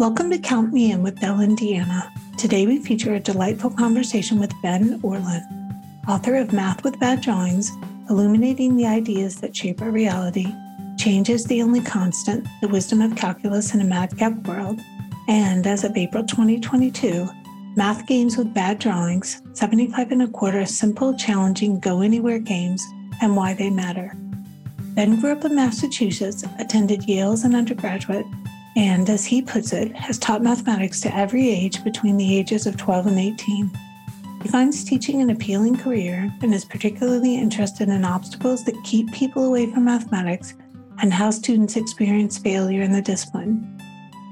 Welcome to Count Me In with Belle and Deanna. Today we feature a delightful conversation with Ben Orlin, author of Math with Bad Drawings, illuminating the ideas that shape our reality, Change is the Only Constant, the wisdom of calculus in a madcap world, and as of April 2022, Math Games with Bad Drawings, 75 and a quarter simple, challenging, go anywhere games, and why they matter. Ben grew up in Massachusetts, attended Yale as an undergraduate, and, as he puts it, has taught mathematics to every age between the ages of 12 and 18. He finds teaching an appealing career and is particularly interested in obstacles that keep people away from mathematics and how students experience failure in the discipline.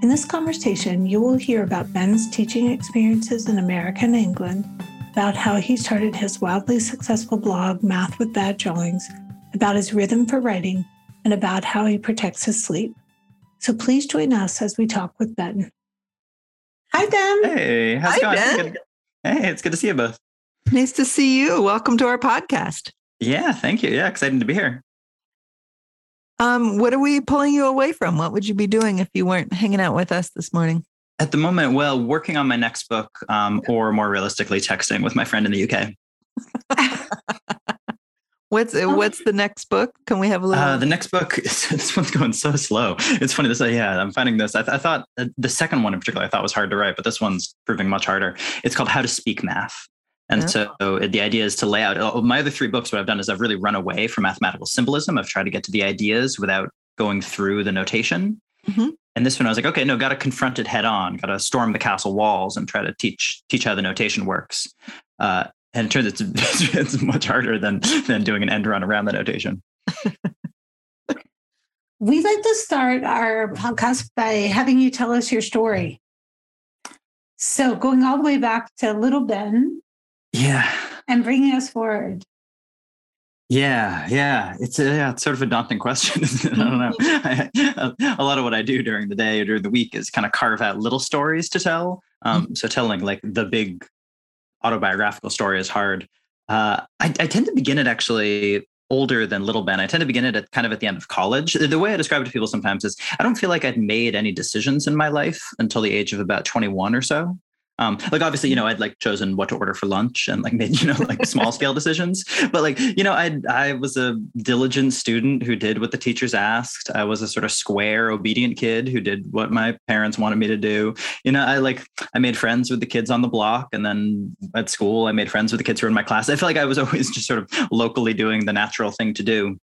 In this conversation, you will hear about Ben's teaching experiences in America and England, about how he started his wildly successful blog, Math with Bad Drawings, about his rhythm for writing, and about how he protects his sleep. So please join us as we talk with Ben. Hi, Ben. Hey, how's Hi, it going? Ben. Good- Hey, it's good to see you both. Nice to see you. Welcome to our podcast. Yeah, thank you. Yeah, excited to be here. Um, what are we pulling you away from? What would you be doing if you weren't hanging out with us this morning? At the moment, well, working on my next book, um, or more realistically, texting with my friend in the UK. What's uh, what's the next book? Can we have a little? Uh, the next book, this one's going so slow. It's funny. to say. yeah, I'm finding this. I, th- I thought uh, the second one in particular, I thought was hard to write, but this one's proving much harder. It's called How to Speak Math. And so the idea is to lay out uh, my other three books. What I've done is I've really run away from mathematical symbolism. I've tried to get to the ideas without going through the notation. Mhm. And this one, I was like, okay, no, got to confront it head on. Got to storm the castle walls and try to teach teach how the notation works. Uh, and it turns out it's, it's much harder than than doing an end run around the notation. We like to start our podcast by having you tell us your story. So, going all the way back to little Ben Yeah, and bringing us forward. yeah, yeah. It's a, yeah, it's sort of a daunting question. I don't know. I, a lot of what I do during the day or during the week is kind of carve out little stories to tell. Um, So telling like the big autobiographical story is hard. Uh, I, I tend to begin it actually older than little Ben. I tend to begin it at kind of at the end of college. The way I describe it to people sometimes is I don't feel like I'd made any decisions in my life until the age of about 21 or so. Um, like obviously, you know, I'd like chosen what to order for lunch and like made, you know, like small scale decisions. But like, you know, I I was a diligent student who did what the teachers asked. I was a sort of square, obedient kid who did what my parents wanted me to do. You know, I like I made friends with the kids on the block, and then at school, I made friends with the kids who were in my class. I feel like I was always just sort of locally doing the natural thing to do.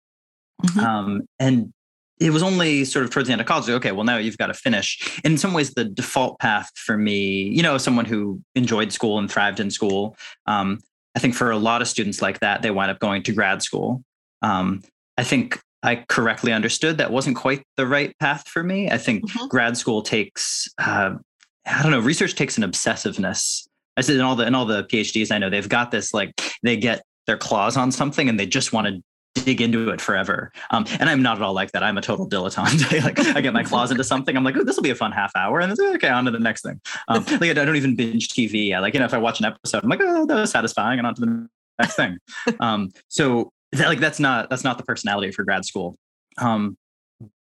Mhm. Um, and it was only sort of towards the end of college, like, okay, well, now you've got to finish. And in some ways, the default path for me, you know, someone who enjoyed school and thrived in school, um, I think for a lot of students like that, they wind up going to grad school. Um, I think I correctly understood that wasn't quite the right path for me. I think Mhm. grad school takes, uh, I don't know, research takes an obsessiveness. I said in all the in all the PhDs I know, they've got this like they get their claws on something and they just want to dig into it forever. Um, and I'm not at all like that. I'm a total dilettante. like I get my claws into something. I'm like, oh, this will be a fun half hour. And it's okay, on to the next thing. Um, like I don't even binge TV. I like, you know, if I watch an episode, I'm like, oh, that was satisfying and on to the next thing. Um, so that, like, that's not, that's not the personality for grad school. Um,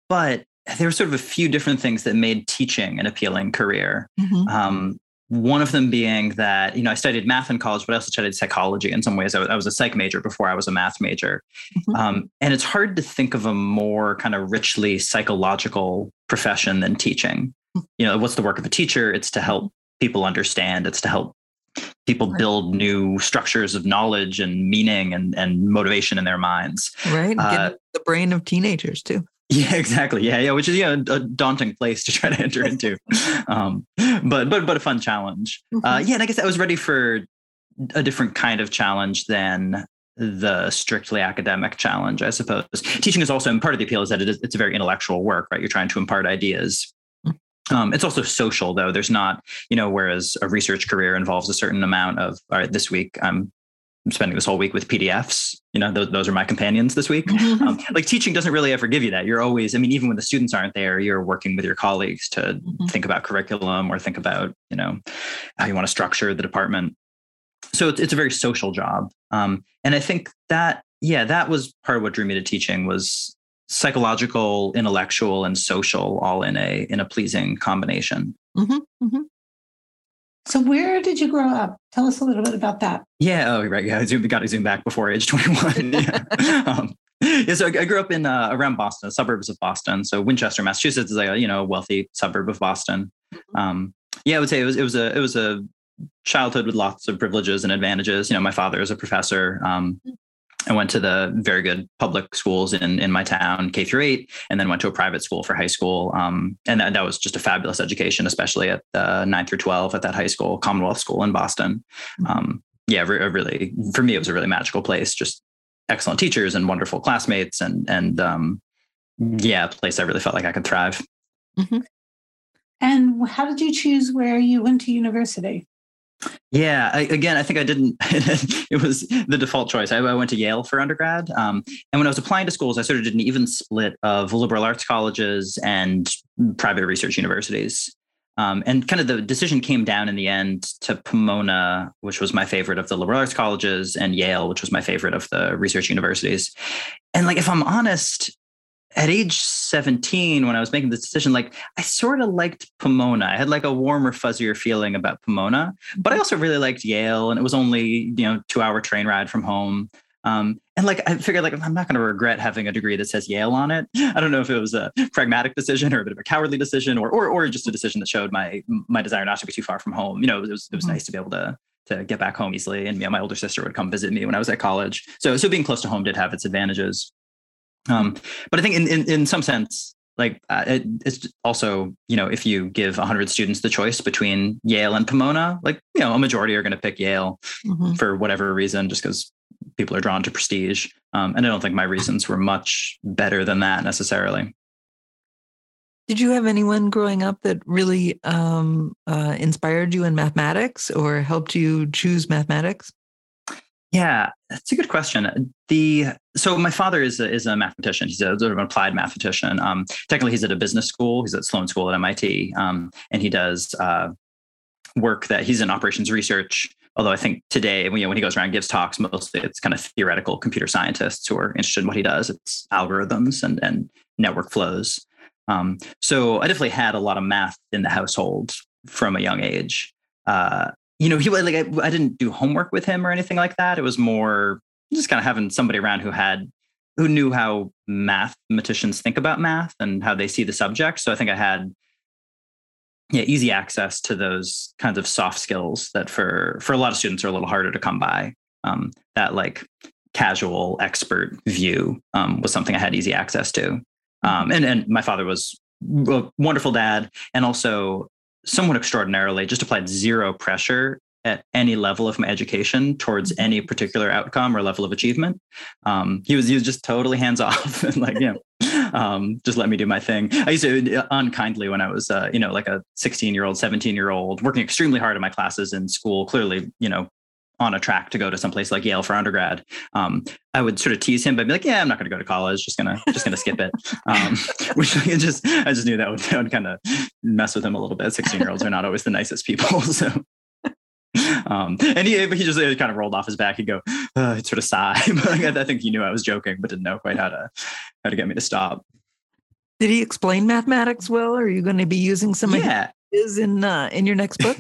but there were sort of a few different things that made teaching an appealing career. Mhm. One of them being that you know I studied math in college, but I also studied psychology. In some ways, I was, I was a psych major before I was a math major, Mhm. um, and it's hard to think of a more kind of richly psychological profession than teaching. You know, what's the work of a teacher? It's to help people understand. It's to help people Right. build new structures of knowledge and meaning and and motivation in their minds. Right. Get uh, the brain of teenagers too. Yeah, exactly. Yeah, yeah, which is yeah a daunting place to try to enter into, um, but but but a fun challenge. Uh, Mhm. yeah, and I guess I was ready for a different kind of challenge than the strictly academic challenge. I suppose teaching is also and part of the appeal is that it is it's a very intellectual work, right? You're trying to impart ideas. Um, it's also social, though. There's not, you know, whereas a research career involves a certain amount of. All right, this week I'm spending this whole week with PDFs. You know, those, those are my companions this week um, like teaching doesn't really ever give you that you're always i mean even when the students aren't there you're working with your colleagues to Mhm. think about curriculum or think about you know how you want to structure the department so it's, it's a very social job um, and i think that yeah that was part of what drew me to teaching was psychological intellectual and social all in a in a pleasing combination Mm-hmm, mm-hmm. So, where did you grow up? Tell us a little bit about that. Yeah. Oh, right. Yeah. We got to zoom back before age 21. yeah. um, yeah, so I grew up in uh, around Boston, suburbs of Boston. So Winchester, Massachusetts is like a you know wealthy suburb of Boston. Mm-hmm. Um, yeah, I would say it was it was a it was a childhood with lots of privileges and advantages. You know, my father is a professor. Um, I went to the very good public schools in in my town, K through eight, and then went to a private school for high school. Um, and that, that, was just a fabulous education, especially at uh, nine through twelve at that high school, Commonwealth School in Boston. Um, yeah, re- really for me, it was a really magical place. Just excellent teachers and wonderful classmates, and and um, yeah, a place I really felt like I could thrive. Mm-hmm. And how did you choose where you went to university? Yeah, I, again, I think I didn't. it was the default choice. I, I went to Yale for undergrad, um, and when I was applying to schools, I sort of did an even split of liberal arts colleges and private research universities. Um, and kind of the decision came down in the end to Pomona, which was my favorite of the liberal arts colleges, and Yale, which was my favorite of the research universities. And like, if I'm honest, at age 17 when i was making the decision like i sort of liked pomona. I had like a warmer fuzzier feeling about pomona but i also really liked yale and it was only you know two hour train ride from home. Um, and like i figured like i'm not going to regret having a degree that says yale on it. I don't know if it was a pragmatic decision or a bit of a cowardly decision or or, or just a decision that showed my my desire not to be too far from home. You know it was, it was mm-hmm. nice to be able to to get back home easily and you know, my older sister would come visit me when i was at college. So so being close to home did have its advantages um, but I think in, in, in some sense, like uh, it, it's also, you know, if you give 100 students the choice between Yale and Pomona, like, you know, a majority are going to pick Yale mm-hmm. for whatever reason, just because people are drawn to prestige. Um, and I don't think my reasons were much better than that necessarily. Did you have anyone growing up that really um, uh, inspired you in mathematics or helped you choose mathematics? Yeah, that's a good question. The so my father is a, is a mathematician. He's a sort of an applied mathematician. Um, technically, he's at a business school. He's at Sloan School at MIT, um, and he does uh, work that he's in operations research. Although I think today, you know, when he goes around and gives talks, mostly it's kind of theoretical computer scientists who are interested in what he does. It's algorithms and and network flows. Um, so I definitely had a lot of math in the household from a young age. Uh, you know, he like I, I didn't do homework with him or anything like that. It was more just kind of having somebody around who had who knew how mathematicians think about math and how they see the subject. So I think I had yeah easy access to those kinds of soft skills that for for a lot of students are a little harder to come by. Um, that like casual expert view um, was something I had easy access to. Um, and and my father was a wonderful dad and also somewhat extraordinarily just applied zero pressure at any level of my education towards mm-hmm. any particular outcome or level of achievement. Um, he was he was just totally hands off and like you know, um, just let me do my thing. I used to uh, unkindly when I was uh, you know like a 16 year old, 17 year old, working extremely hard in my classes in school. Clearly, you know, on a track to go to someplace like Yale for undergrad, um, I would sort of tease him, but be like, "Yeah, I'm not going to go to college. Just gonna just gonna skip it." Um, which I just I just knew that would, would kind of mess with him a little bit. Sixteen year olds are not always the nicest people, so. Um, and he he just kind of rolled off his back. He'd go, uh, he'd sort of sigh. But I think he knew I was joking, but didn't know quite how to how to get me to stop. Did he explain mathematics well? Are you going to be using some yeah. of his in uh, in your next book?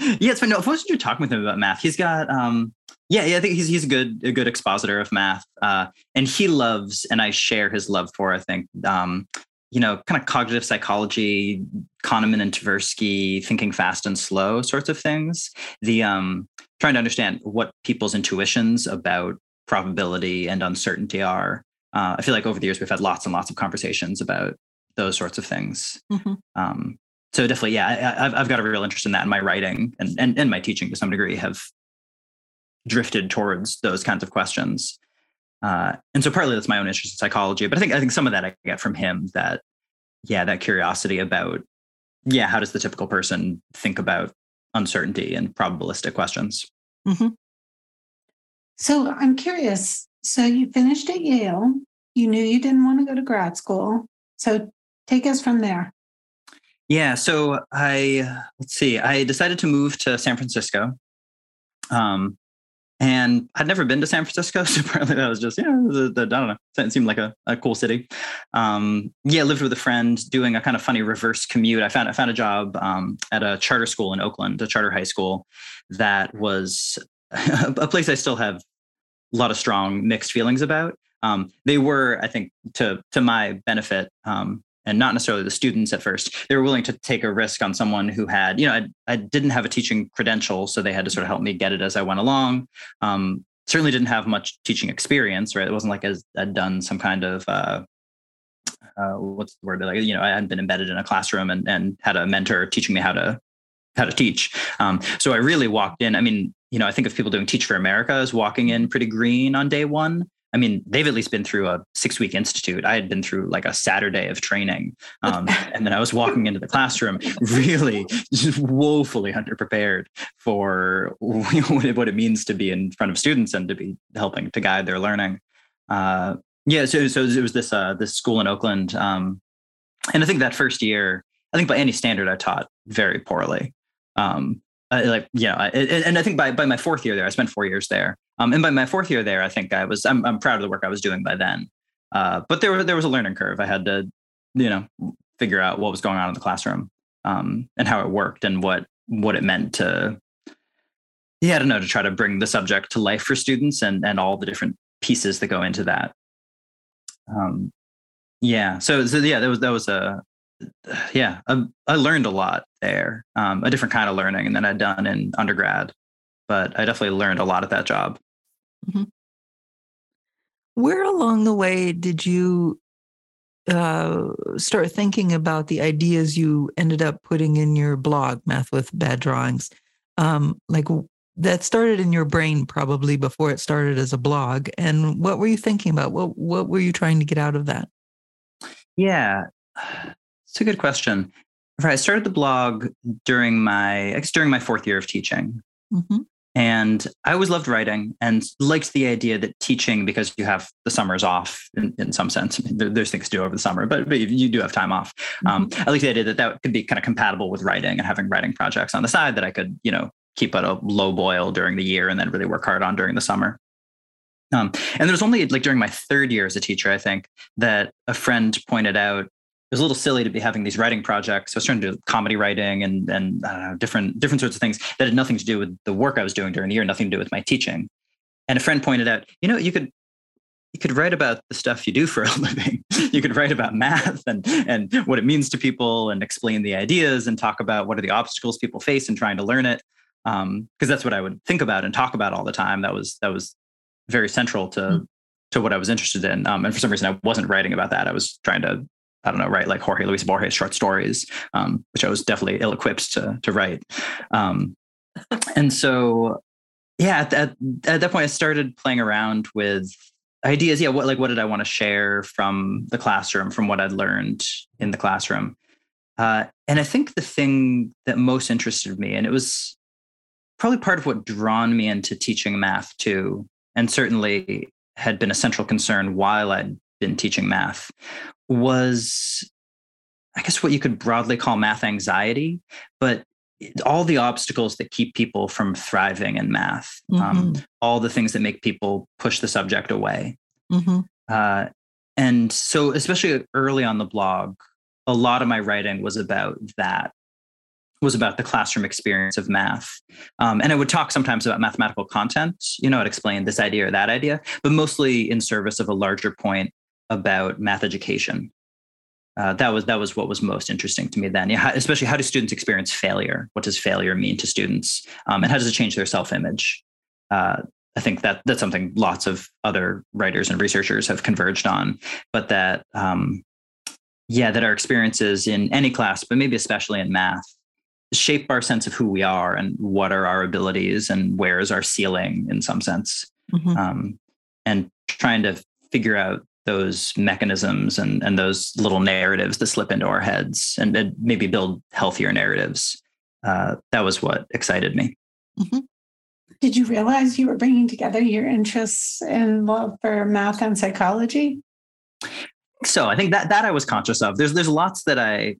yeah, it's fun. No, if I was talking with him about math, he's got um yeah, yeah, I think he's he's a good a good expositor of math. Uh and he loves and I share his love for, I think, um, you know, kind of cognitive psychology, Kahneman and Tversky, thinking fast and slow sorts of things. The um trying to understand what people's intuitions about probability and uncertainty are. Uh, I feel like over the years we've had lots and lots of conversations about those sorts of things. Mm-hmm. Um, so definitely, yeah, I, have I've got a real interest in that. And my writing and, and and my teaching to some degree have drifted towards those kinds of questions. Uh, and so partly that's my own interest in psychology, but I think I think some of that I get from him. That yeah, that curiosity about yeah, how does the typical person think about uncertainty and probabilistic questions? Mm-hmm. So I'm curious. So you finished at Yale. You knew you didn't want to go to grad school. So take us from there. Yeah. So I, let's see, I decided to move to San Francisco. Um, and I'd never been to San Francisco, so apparently that was just yeah, the, the, I don't know, it seemed like a, a cool city. Um, yeah, lived with a friend doing a kind of funny reverse commute. I found I found a job um, at a charter school in Oakland, a charter high school that was a place I still have a lot of strong mixed feelings about. Um, they were, I think, to to my benefit, um, and not necessarily the students at first. They were willing to take a risk on someone who had, you know, I, I didn't have a teaching credential, so they had to sort of help me get it as I went along. Um, certainly didn't have much teaching experience, right? It wasn't like I'd done some kind of uh, uh, what's the word? Like, you know, I hadn't been embedded in a classroom and, and had a mentor teaching me how to how to teach. Um, so I really walked in. I mean, you know, I think of people doing Teach for America as walking in pretty green on day one. I mean, they've at least been through a six week institute. I had been through like a Saturday of training. Um, and then I was walking into the classroom really just woefully underprepared for what it means to be in front of students and to be helping to guide their learning. Uh, yeah, so, so it was this, uh, this school in Oakland. Um, and I think that first year, I think by any standard, I taught very poorly. Um, uh, like yeah, I, and I think by by my fourth year there, I spent four years there. Um, and by my fourth year there, I think I was I'm, I'm proud of the work I was doing by then. Uh, but there there was a learning curve. I had to, you know, figure out what was going on in the classroom um, and how it worked and what what it meant to yeah, I don't know, to try to bring the subject to life for students and and all the different pieces that go into that. Um, yeah, so, so yeah, that was that was a yeah, I, I learned a lot there, um, a different kind of learning than I'd done in undergrad, but I definitely learned a lot at that job. Mm-hmm. Where along the way did you uh, start thinking about the ideas you ended up putting in your blog, Math with Bad Drawings? Um, like that started in your brain probably before it started as a blog. And what were you thinking about? What what were you trying to get out of that? Yeah, it's a good question. I started the blog during my during my fourth year of teaching, mm-hmm. And I always loved writing and liked the idea that teaching because you have the summers off in, in some sense. there, there's things to do over the summer, but, but you do have time off. Um, mm-hmm. Um, I like the idea that that could be kind of compatible with writing and having writing projects on the side that I could you know keep at a low boil during the year and then really work hard on during the summer. Um, and there was only like during my third year as a teacher, I think, that a friend pointed out it was a little silly to be having these writing projects. I was trying to do comedy writing and and know, different different sorts of things that had nothing to do with the work I was doing during the year, nothing to do with my teaching. And a friend pointed out, you know, you could you could write about the stuff you do for a living. you could write about math and and what it means to people and explain the ideas and talk about what are the obstacles people face in trying to learn it. Because um, that's what I would think about and talk about all the time. That was that was very central to mm-hmm. to what I was interested in. Um, and for some reason, I wasn't writing about that. I was trying to I don't know, write like Jorge Luis Borges short stories, um, which I was definitely ill-equipped to to write. Um, and so, yeah, at, at, at, that point, I started playing around with ideas. Yeah, what like what did I want to share from the classroom, from what I'd learned in the classroom? Uh, and I think the thing that most interested me, and it was probably part of what drawn me into teaching math too, and certainly had been a central concern while I'd been teaching math was I guess what you could broadly call math anxiety, but all the obstacles that keep people from thriving in math, um, mm-hmm. um, all the things that make people push the subject away. Mm-hmm. Uh, and so, especially early on the blog, a lot of my writing was about that, was about the classroom experience of math. Um, and I would talk sometimes about mathematical content, you know, I'd explain this idea or that idea, but mostly in service of a larger point about math education. Uh, that was that was what was most interesting to me then. Yeah, especially how do students experience failure? What does failure mean to students, um, and how does it change their self-image? Uh, I think that that's something lots of other writers and researchers have converged on. But that, um, yeah, that our experiences in any class, but maybe especially in math, shape our sense of who we are and what are our abilities and where is our ceiling in some sense. Mm-hmm. Um, and trying to figure out those mechanisms and, and those little narratives that slip into our heads and, and maybe build healthier narratives. Uh, that was what excited me. Mm-hmm. Did you realize you were bringing together your interests in love for math and psychology? So I think that that I was conscious of. There's there's lots that I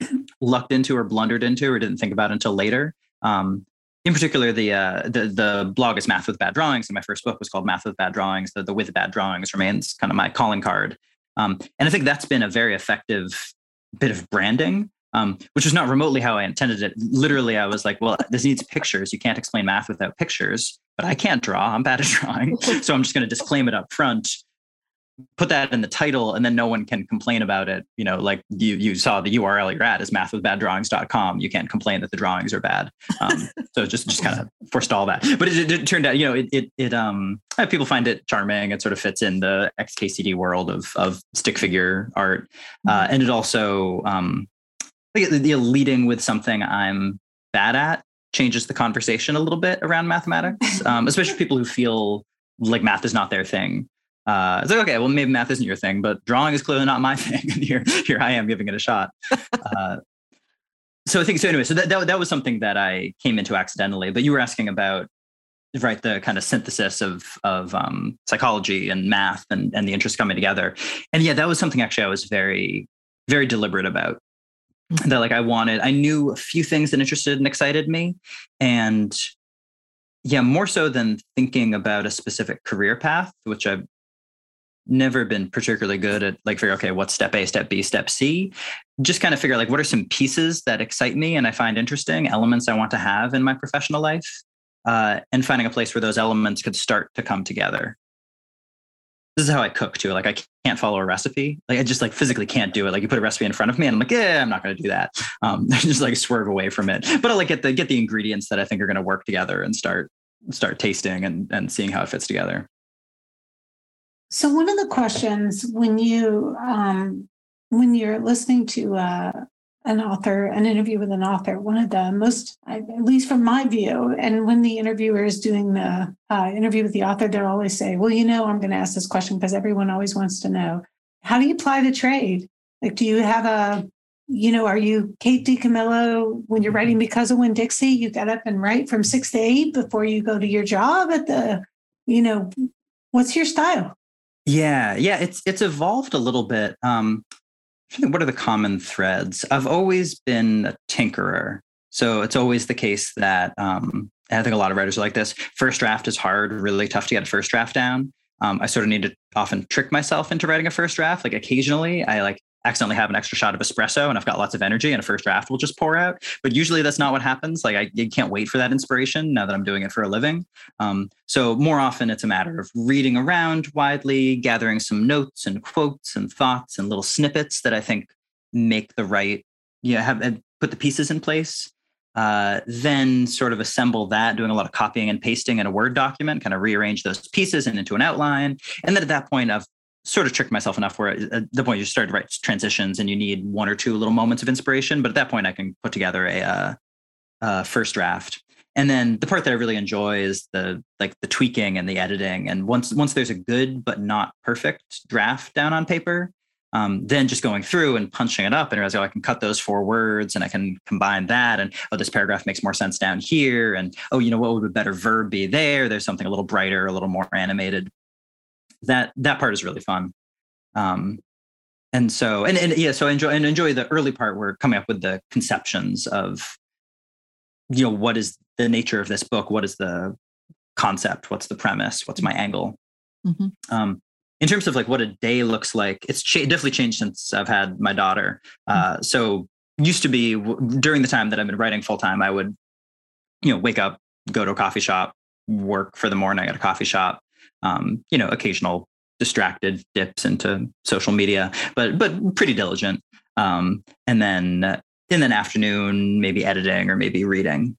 lucked into or blundered into or didn't think about until later. Um, in particular, the uh, the the blog is Math with Bad Drawings, and my first book was called Math with Bad Drawings. The, the with bad drawings remains kind of my calling card, um, and I think that's been a very effective bit of branding. Um, which was not remotely how I intended it. Literally, I was like, well, this needs pictures. You can't explain math without pictures, but I can't draw. I'm bad at drawing. So I'm just going to disclaim it up front put that in the title and then no one can complain about it. You know like you you saw the url you're at is mathwithbaddrawings.com you can't complain that the drawings are bad. Um, so just just kind of forestall that. But it, it, turned out you know it it, it um people find it charming. It sort of fits in the xkcd world of of stick figure art. Uh, mm-hmm. and it also um the leading with something i'm bad at changes the conversation a little bit around mathematics um, especially people who feel like math is not their thing uh, it's like, okay, well, maybe math isn't your thing, but drawing is clearly not my thing. And here, here I am giving it a shot. Uh, so I think so. Anyway, so that, that that was something that I came into accidentally. But you were asking about right the kind of synthesis of of um, psychology and math and and the interests coming together. And yeah, that was something actually I was very very deliberate about. Mm-hmm. That like I wanted, I knew a few things that interested and excited me, and yeah, more so than thinking about a specific career path, which I've never been particularly good at like figure okay what's step a step b step c? Just kind of figure like what are some pieces that excite me and i find interesting elements i want to have in my professional life uh, and finding a place where those elements could start to come together. This is how i cook too. Like i can't follow a recipe. Like i just like physically can't do it. Like you put a recipe in front of me and i'm like yeah i'm not going to do that. Um, just like swerve away from it. But i like get the get the ingredients that i think are going to work together and start start tasting and and seeing how it fits together so one of the questions when you um, when you're listening to uh, an author, an interview with an author, one of the most, at least from my view, and when the interviewer is doing the uh, interview with the author, they'll always say, "Well, you know, I'm going to ask this question because everyone always wants to know how do you apply the trade? Like, do you have a you know, are you Kate DiCamillo when you're writing because of Winn-Dixie? You get up and write from six to eight before you go to your job at the, you know, what's your style? Yeah, yeah, it's it's evolved a little bit. Um, what are the common threads? I've always been a tinkerer, so it's always the case that um, I think a lot of writers are like this. First draft is hard, really tough to get a first draft down. Um, I sort of need to often trick myself into writing a first draft. Like occasionally, I like accidentally have an extra shot of espresso and I've got lots of energy and a first draft will just pour out. But usually that's not what happens. Like I, I can't wait for that inspiration now that I'm doing it for a living. Um, so more often it's a matter of reading around widely, gathering some notes and quotes and thoughts and little snippets that I think make the right, yeah, have put the pieces in place. Uh, then sort of assemble that, doing a lot of copying and pasting in a Word document, kind of rearrange those pieces and into an outline. And then at that point, I've sort of tricked myself enough where at the point you start to write transitions and you need one or two little moments of inspiration. But at that point, I can put together a, uh, a first draft. And then the part that I really enjoy is the like the tweaking and the editing. And once once there's a good but not perfect draft down on paper, um, then just going through and punching it up and realizing oh, I can cut those four words and I can combine that and oh this paragraph makes more sense down here and oh you know what would a better verb be there? There's something a little brighter, a little more animated that that part is really fun. Um, and so and, and yeah, so I enjoy and enjoy the early part where coming up with the conceptions of you know what is the nature of this book, what is the concept, what's the premise, what's my angle. Mm-hmm. Um, in terms of like what a day looks like, it's cha- definitely changed since I've had my daughter. Uh, mm-hmm. So used to be w- during the time that I've been writing full time, I would, you know, wake up, go to a coffee shop, work for the morning at a coffee shop, um, you know, occasional distracted dips into social media, but but pretty diligent. Um, and then in an afternoon, maybe editing or maybe reading.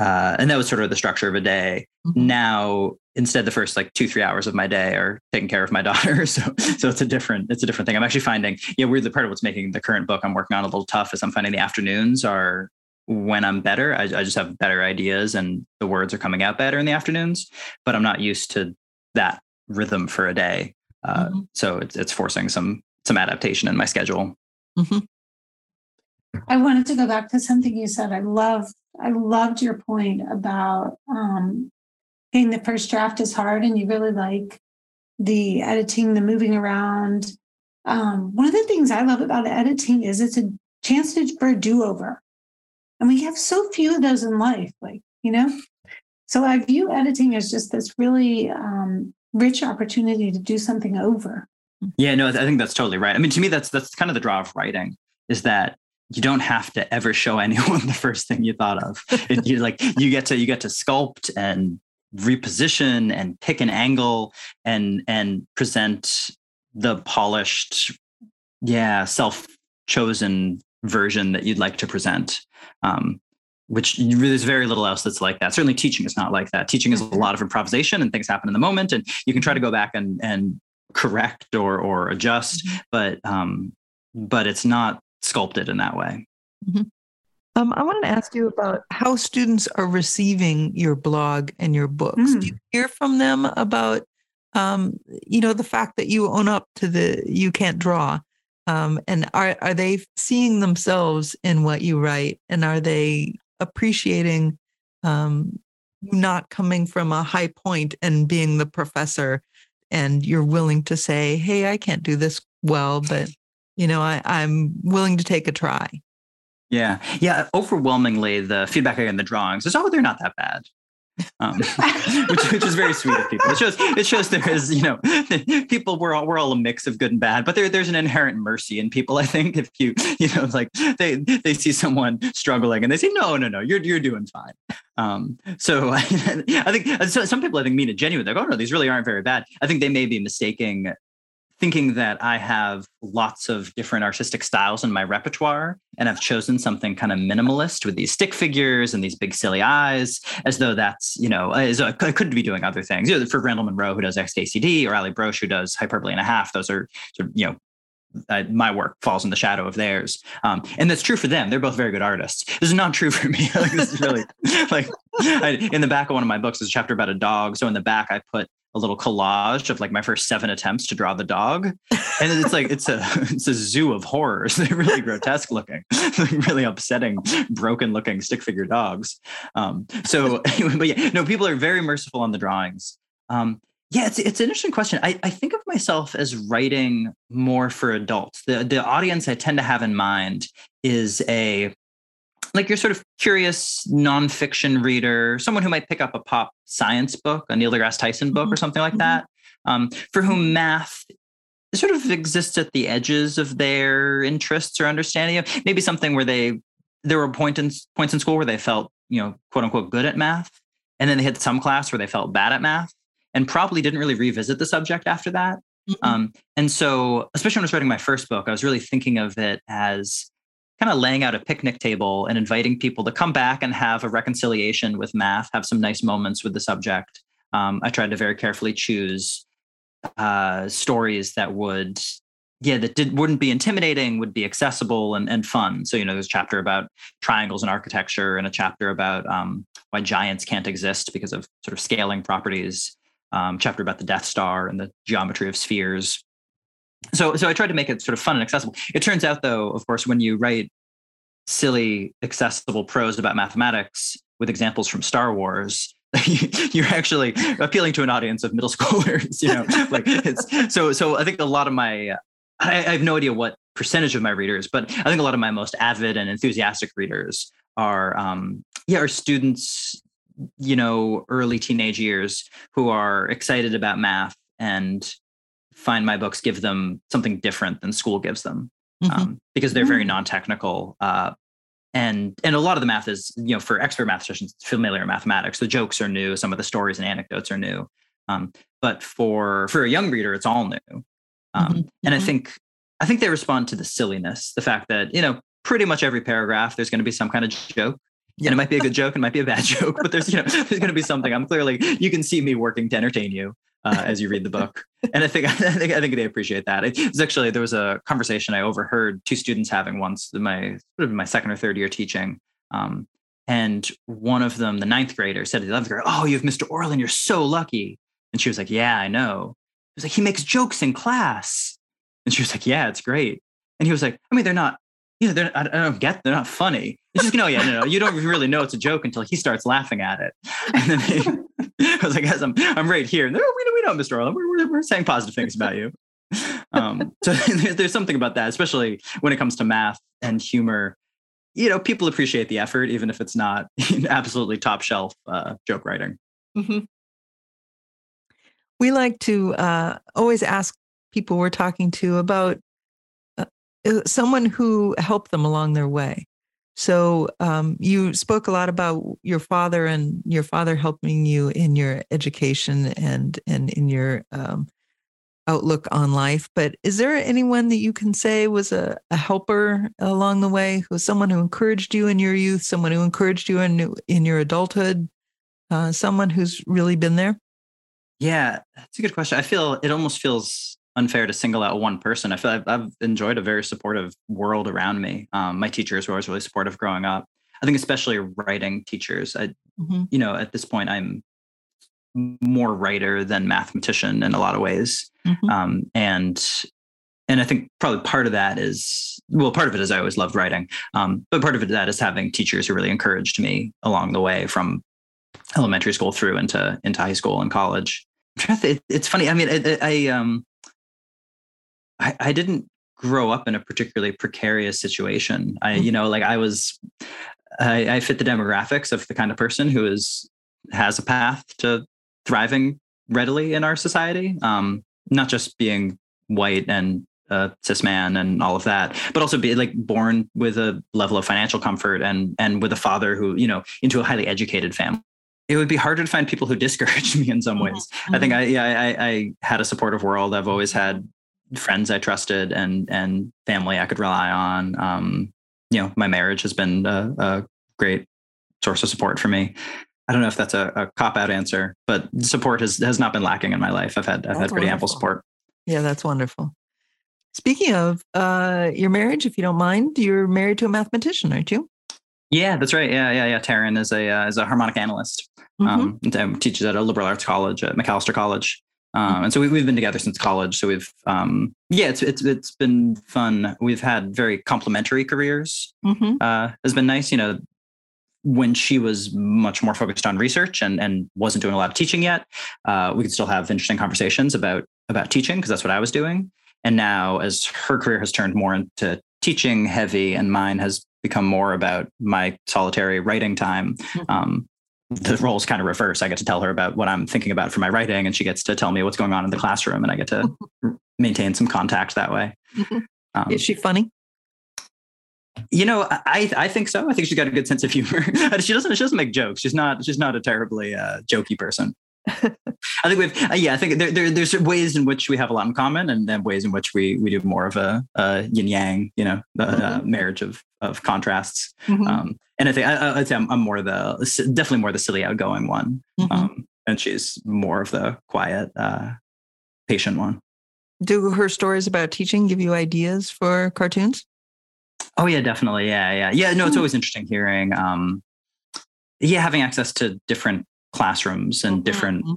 Uh, and that was sort of the structure of a day. Mm-hmm. Now, instead, the first like two three hours of my day are taking care of my daughter. So so it's a different it's a different thing. I'm actually finding yeah, we're the part of what's making the current book I'm working on a little tough is I'm finding the afternoons are when I'm better. I, I just have better ideas and the words are coming out better in the afternoons. But I'm not used to that rhythm for a day. Uh, mm-hmm. So it's it's forcing some some adaptation in my schedule. Mm-hmm. I wanted to go back to something you said. I love I loved your point about um, getting the first draft is hard, and you really like the editing, the moving around. Um, one of the things I love about editing is it's a chance to, for a do over, and we have so few of those in life. Like you know? So I view editing as just this really um, rich opportunity to do something over. Yeah, no, I think that's totally right. I mean, to me, that's that's kind of the draw of writing is that you don't have to ever show anyone the first thing you thought of. It, you like you get to you get to sculpt and reposition and pick an angle and and present the polished, yeah, self chosen version that you'd like to present. Um, which there's very little else that's like that. Certainly, teaching is not like that. Teaching is a lot of improvisation and things happen in the moment, and you can try to go back and and correct or or adjust, mm-hmm. but um, but it's not sculpted in that way. Mm-hmm. Um, I wanted to ask you about how students are receiving your blog and your books. Mm. Do you hear from them about, um, you know, the fact that you own up to the you can't draw, um, and are are they seeing themselves in what you write, and are they appreciating um, not coming from a high point and being the professor and you're willing to say hey i can't do this well but you know I, i'm willing to take a try. Yeah. Yeah overwhelmingly the feedback i get in the drawings is oh they're not that bad um, which, which is very sweet of people. It shows it shows there is you know people we're all we're all a mix of good and bad, but there there's an inherent mercy in people. I think if you you know like they they see someone struggling and they say no no no you're you're doing fine. Um, so I, I think so, some people I think mean it genuinely. They go oh no these really aren't very bad. I think they may be mistaking thinking that I have lots of different artistic styles in my repertoire and I've chosen something kind of minimalist with these stick figures and these big silly eyes, as though that's, you know, as I could be doing other things. You know, for Randall Munroe, who does XKCD, or Allie Brosh, who does hyperbole and a half, those are sort of, you know, uh, my work falls in the shadow of theirs. Um, and that's true for them. They're both very good artists. This is not true for me. like, this is really like I, in the back of one of my books is a chapter about a dog. So in the back, I put a little collage of like my first seven attempts to draw the dog and it's like it's a it's a zoo of horrors they're really grotesque looking really upsetting broken looking stick figure dogs um, so but yeah no people are very merciful on the drawings um, yeah it's, it's an interesting question I, I think of myself as writing more for adults the, the audience i tend to have in mind is a like you're sort of curious nonfiction reader, someone who might pick up a pop science book, a Neil deGrasse Tyson book, mm-hmm. or something like mm-hmm. that, um, for whom math sort of exists at the edges of their interests or understanding. Of maybe something where they there were points in, points in school where they felt you know quote unquote good at math, and then they had some class where they felt bad at math, and probably didn't really revisit the subject after that. Mm-hmm. Um, and so, especially when I was writing my first book, I was really thinking of it as kind of laying out a picnic table and inviting people to come back and have a reconciliation with math, have some nice moments with the subject. Um, I tried to very carefully choose uh, stories that would, yeah, that did, wouldn't be intimidating, would be accessible and, and fun. So, you know, there's a chapter about triangles and architecture and a chapter about um, why giants can't exist because of sort of scaling properties. Um, chapter about the Death Star and the geometry of spheres so so I tried to make it sort of fun and accessible. It turns out though, of course, when you write silly, accessible prose about mathematics with examples from Star Wars, you're actually appealing to an audience of middle schoolers. You know, like it's so. So I think a lot of my, I, I have no idea what percentage of my readers, but I think a lot of my most avid and enthusiastic readers are, um, yeah, are students, you know, early teenage years who are excited about math and find my books give them something different than school gives them mm-hmm. um, because they're very mm. non-technical uh, and and a lot of the math is you know for expert mathematicians familiar mathematics the jokes are new some of the stories and anecdotes are new um, but for for a young reader it's all new um, mm-hmm. and i mm-hmm. think i think they respond to the silliness the fact that you know pretty much every paragraph there's going to be some kind of joke yeah. and it might be a good joke it might be a bad joke but there's you know there's going to be something i'm clearly you can see me working to entertain you uh, as you read the book. And I think I think I think they appreciate that. It was actually there was a conversation I overheard two students having once in my sort of my second or third year teaching. Um, and one of them, the ninth grader, said to the 11th grader, "Oh, you have Mr. Orlin. You're so lucky." And she was like, "Yeah, I know." He was like, "He makes jokes in class." And she was like, "Yeah, it's great." And he was like, "I mean, they're not you know, they're, I don't get, they're not funny. It's just, no, yeah, no, no, you don't really know it's a joke until he starts laughing at it. And then they, I was like, guys, I'm, I'm right here. No, we know, we know, Mr. Orlin. We're, we're, we're saying positive things about you. Um, so there's something about that, especially when it comes to math and humor. you know, people appreciate the effort, even if it's not absolutely top shelf uh, joke writing. Mm-hmm. We like to uh, always ask people we're talking to about uh, uh, someone who helped them along their way. So um, you spoke a lot about your father and your father helping you in your education and and in your um, outlook on life. But is there anyone that you can say was a, a helper along the way, who someone who encouraged you in your youth, someone who encouraged you in in your adulthood, uh, someone who's really been there? Yeah, that's a good question. I feel it almost feels unfair to single out one person. I feel I've, I've enjoyed a very supportive world around me. Um, my teachers were always really supportive growing up. I think especially writing teachers. I, mm-hmm. you know, at this point, I'm more writer than mathematician in a lot of ways, mm-hmm. um, and and I think probably part of that is well, part of it is I always loved writing, um, but part of it that is having teachers who really encouraged me along the way from elementary school through into into high school and college. It's funny. I mean, I, I um I, I didn't grow up in a particularly precarious situation. I, mm-hmm. you know, like I was, I, I fit the demographics of the kind of person who is has a path to thriving readily in our society. Um, not just being white and a cis man and all of that, but also be like born with a level of financial comfort and and with a father who, you know, into a highly educated family. It would be harder to find people who discouraged me in some mm-hmm. ways. Mm-hmm. I think I yeah I, I had a supportive world. I've always had friends I trusted and and family I could rely on. Um, you know, my marriage has been a, a, great source of support for me. I don't know if that's a, a cop out answer, but support has has not been lacking in my life. I've had I've that's had pretty wonderful. ample support. Yeah, that's wonderful. Speaking of uh, your marriage, if you don't mind, you're married to a mathematician, aren't you? Yeah, that's right. Yeah, yeah, yeah. Taryn is a uh, is a harmonic analyst. Mm-hmm. Um, teaches at a liberal arts college at Macalester College. Um, and so we, have been together since college. So we've, um, yeah, it's, it's, it's been fun. We've had very complementary careers. Mm-hmm. Uh, has been nice. You know, when she was much more focused on research and, and wasn't doing a lot of teaching yet, uh, we could still have interesting conversations about, about teaching because that's what I was doing. And now as her career has turned more into teaching heavy and mine has become more about my solitary writing time. Mm-hmm. Um, the roles kind of reverse. I get to tell her about what I'm thinking about for my writing, and she gets to tell me what's going on in the classroom, and I get to maintain some contact that way. Um, Is she funny? You know, I I think so. I think she's got a good sense of humor. she doesn't she doesn't make jokes. She's not she's not a terribly uh, jokey person. I think we've uh, yeah. I think there, there, there's ways in which we have a lot in common, and then ways in which we we do more of a, a yin yang, you know, the uh, mm-hmm. marriage of of contrasts. Mm-hmm. Um, and I think I, would say I'm, I'm, more the definitely more the silly outgoing one, mm-hmm. um, and she's more of the quiet, uh, patient one. Do her stories about teaching give you ideas for cartoons? Oh yeah, definitely. Yeah, yeah, yeah. No, it's hmm. always interesting hearing. Um, yeah, having access to different classrooms and mm-hmm. different mm-hmm.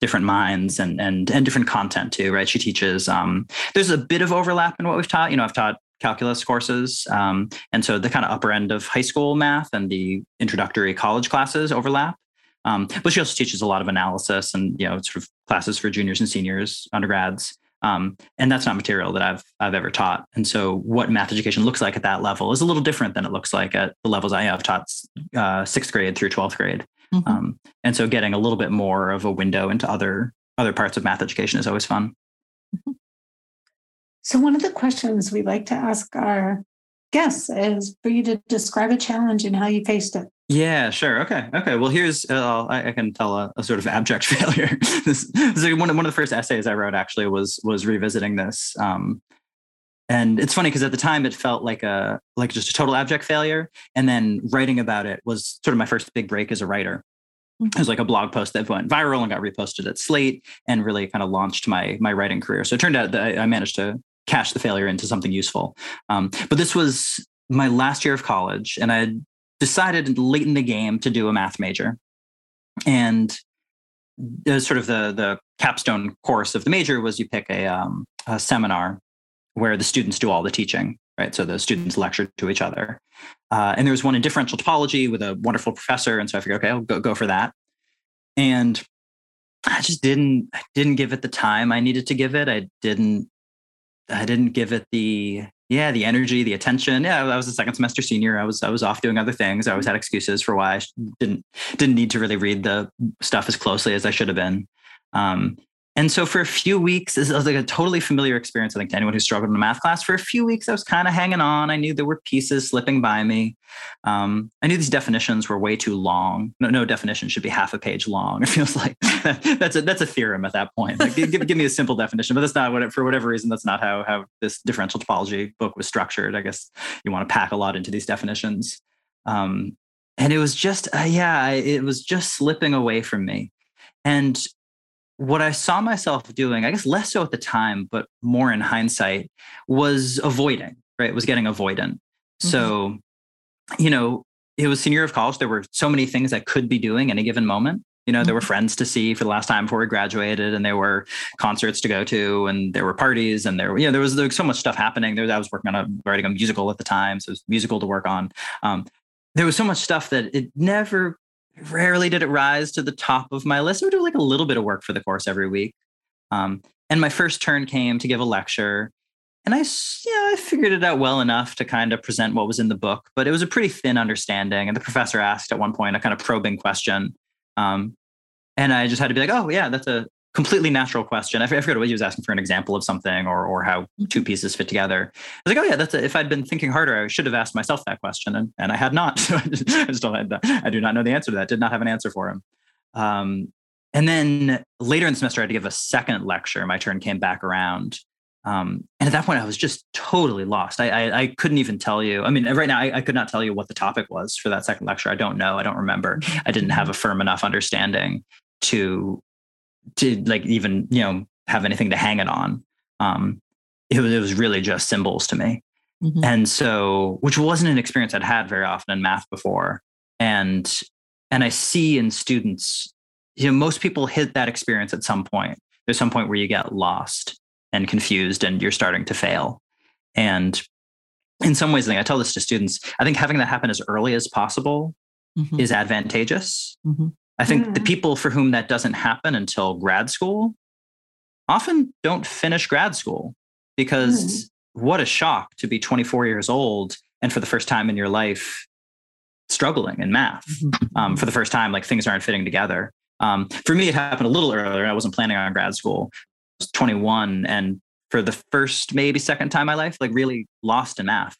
different minds and and and different content too right she teaches um, there's a bit of overlap in what we've taught you know i've taught calculus courses um, and so the kind of upper end of high school math and the introductory college classes overlap um, but she also teaches a lot of analysis and you know sort of classes for juniors and seniors undergrads um, and that's not material that I've I've ever taught. And so, what math education looks like at that level is a little different than it looks like at the levels I have taught uh, sixth grade through twelfth grade. Mm-hmm. Um, and so getting a little bit more of a window into other other parts of math education is always fun. Mm-hmm. So one of the questions we like to ask our guests is for you to describe a challenge and how you faced it. Yeah, sure. Okay. Okay. Well, here's uh, I, I, can tell a, a, sort of abject failure. this, this is one of one of the first essays I wrote. Actually, was was revisiting this. Um, and it's funny because at the time it felt like a like just a total abject failure and then writing about it was sort of my first big break as a writer mm-hmm. it was like a blog post that went viral and got reposted at slate and really kind of launched my my writing career so it turned out that i managed to cash the failure into something useful um, but this was my last year of college and i decided late in the game to do a math major and sort of the the capstone course of the major was you pick a, um, a seminar where the students do all the teaching, right? So the students lecture to each other. Uh, and there was one in differential topology with a wonderful professor. And so I figured, okay, I'll go, go for that. And I just didn't, didn't give it the time I needed to give it. I didn't, I didn't give it the yeah, the energy, the attention. Yeah, I was a second semester senior. I was I was off doing other things. I always had excuses for why I didn't didn't need to really read the stuff as closely as I should have been. Um, and so for a few weeks, this was like a totally familiar experience, I think, to anyone who struggled in a math class. For a few weeks, I was kind of hanging on. I knew there were pieces slipping by me. Um, I knew these definitions were way too long. No, no definition should be half a page long. It feels like that's a that's a theorem at that point. Like, give, give me a simple definition, but that's not what it, for whatever reason, that's not how how this differential topology book was structured. I guess you want to pack a lot into these definitions. Um, and it was just, uh, yeah, it was just slipping away from me. And what I saw myself doing, I guess less so at the time, but more in hindsight, was avoiding, right? Was getting avoidant. Mm-hmm. So, you know, it was senior year of college. There were so many things I could be doing any given moment. You know, there were mm-hmm. friends to see for the last time before we graduated, and there were concerts to go to, and there were parties, and there, you know, there was, there was so much stuff happening. There, I was working on a writing a musical at the time, so it was musical to work on. Um, there was so much stuff that it never rarely did it rise to the top of my list. I would do like a little bit of work for the course every week. Um, and my first turn came to give a lecture. And I, yeah, I figured it out well enough to kind of present what was in the book, but it was a pretty thin understanding. And the professor asked at one point a kind of probing question. Um, and I just had to be like, oh, yeah, that's a completely natural question. I forget what he was asking for an example of something or or how two pieces fit together. I was like, oh yeah, that's a, if I'd been thinking harder, I should have asked myself that question, and, and I had not. So I, just, I still had I do not know the answer to that. Did not have an answer for him. Um, and then later in the semester, I had to give a second lecture. My turn came back around. Um, and at that point, I was just totally lost. I, I, I couldn't even tell you. I mean, right now, I, I, could not tell you what the topic was for that second lecture. I don't know. I don't remember. I didn't have a firm enough understanding to to like even you know have anything to hang it on. Um, it was it was really just symbols to me, mm-hmm. and so which wasn't an experience I'd had very often in math before, and and I see in students, you know, most people hit that experience at some point. There's some point where you get lost and confused, and you're starting to fail, and in some ways, I think I tell this to students. I think having that happen as early as possible mm-hmm. is advantageous. Mm-hmm. I think mm. the people for whom that doesn't happen until grad school often don't finish grad school because mm. what a shock to be 24 years old and for the first time in your life struggling in math mm-hmm. um, for the first time like things aren't fitting together um, for me it happened a little earlier i wasn't planning on grad school i was 21 and for the first maybe second time in my life like really lost in math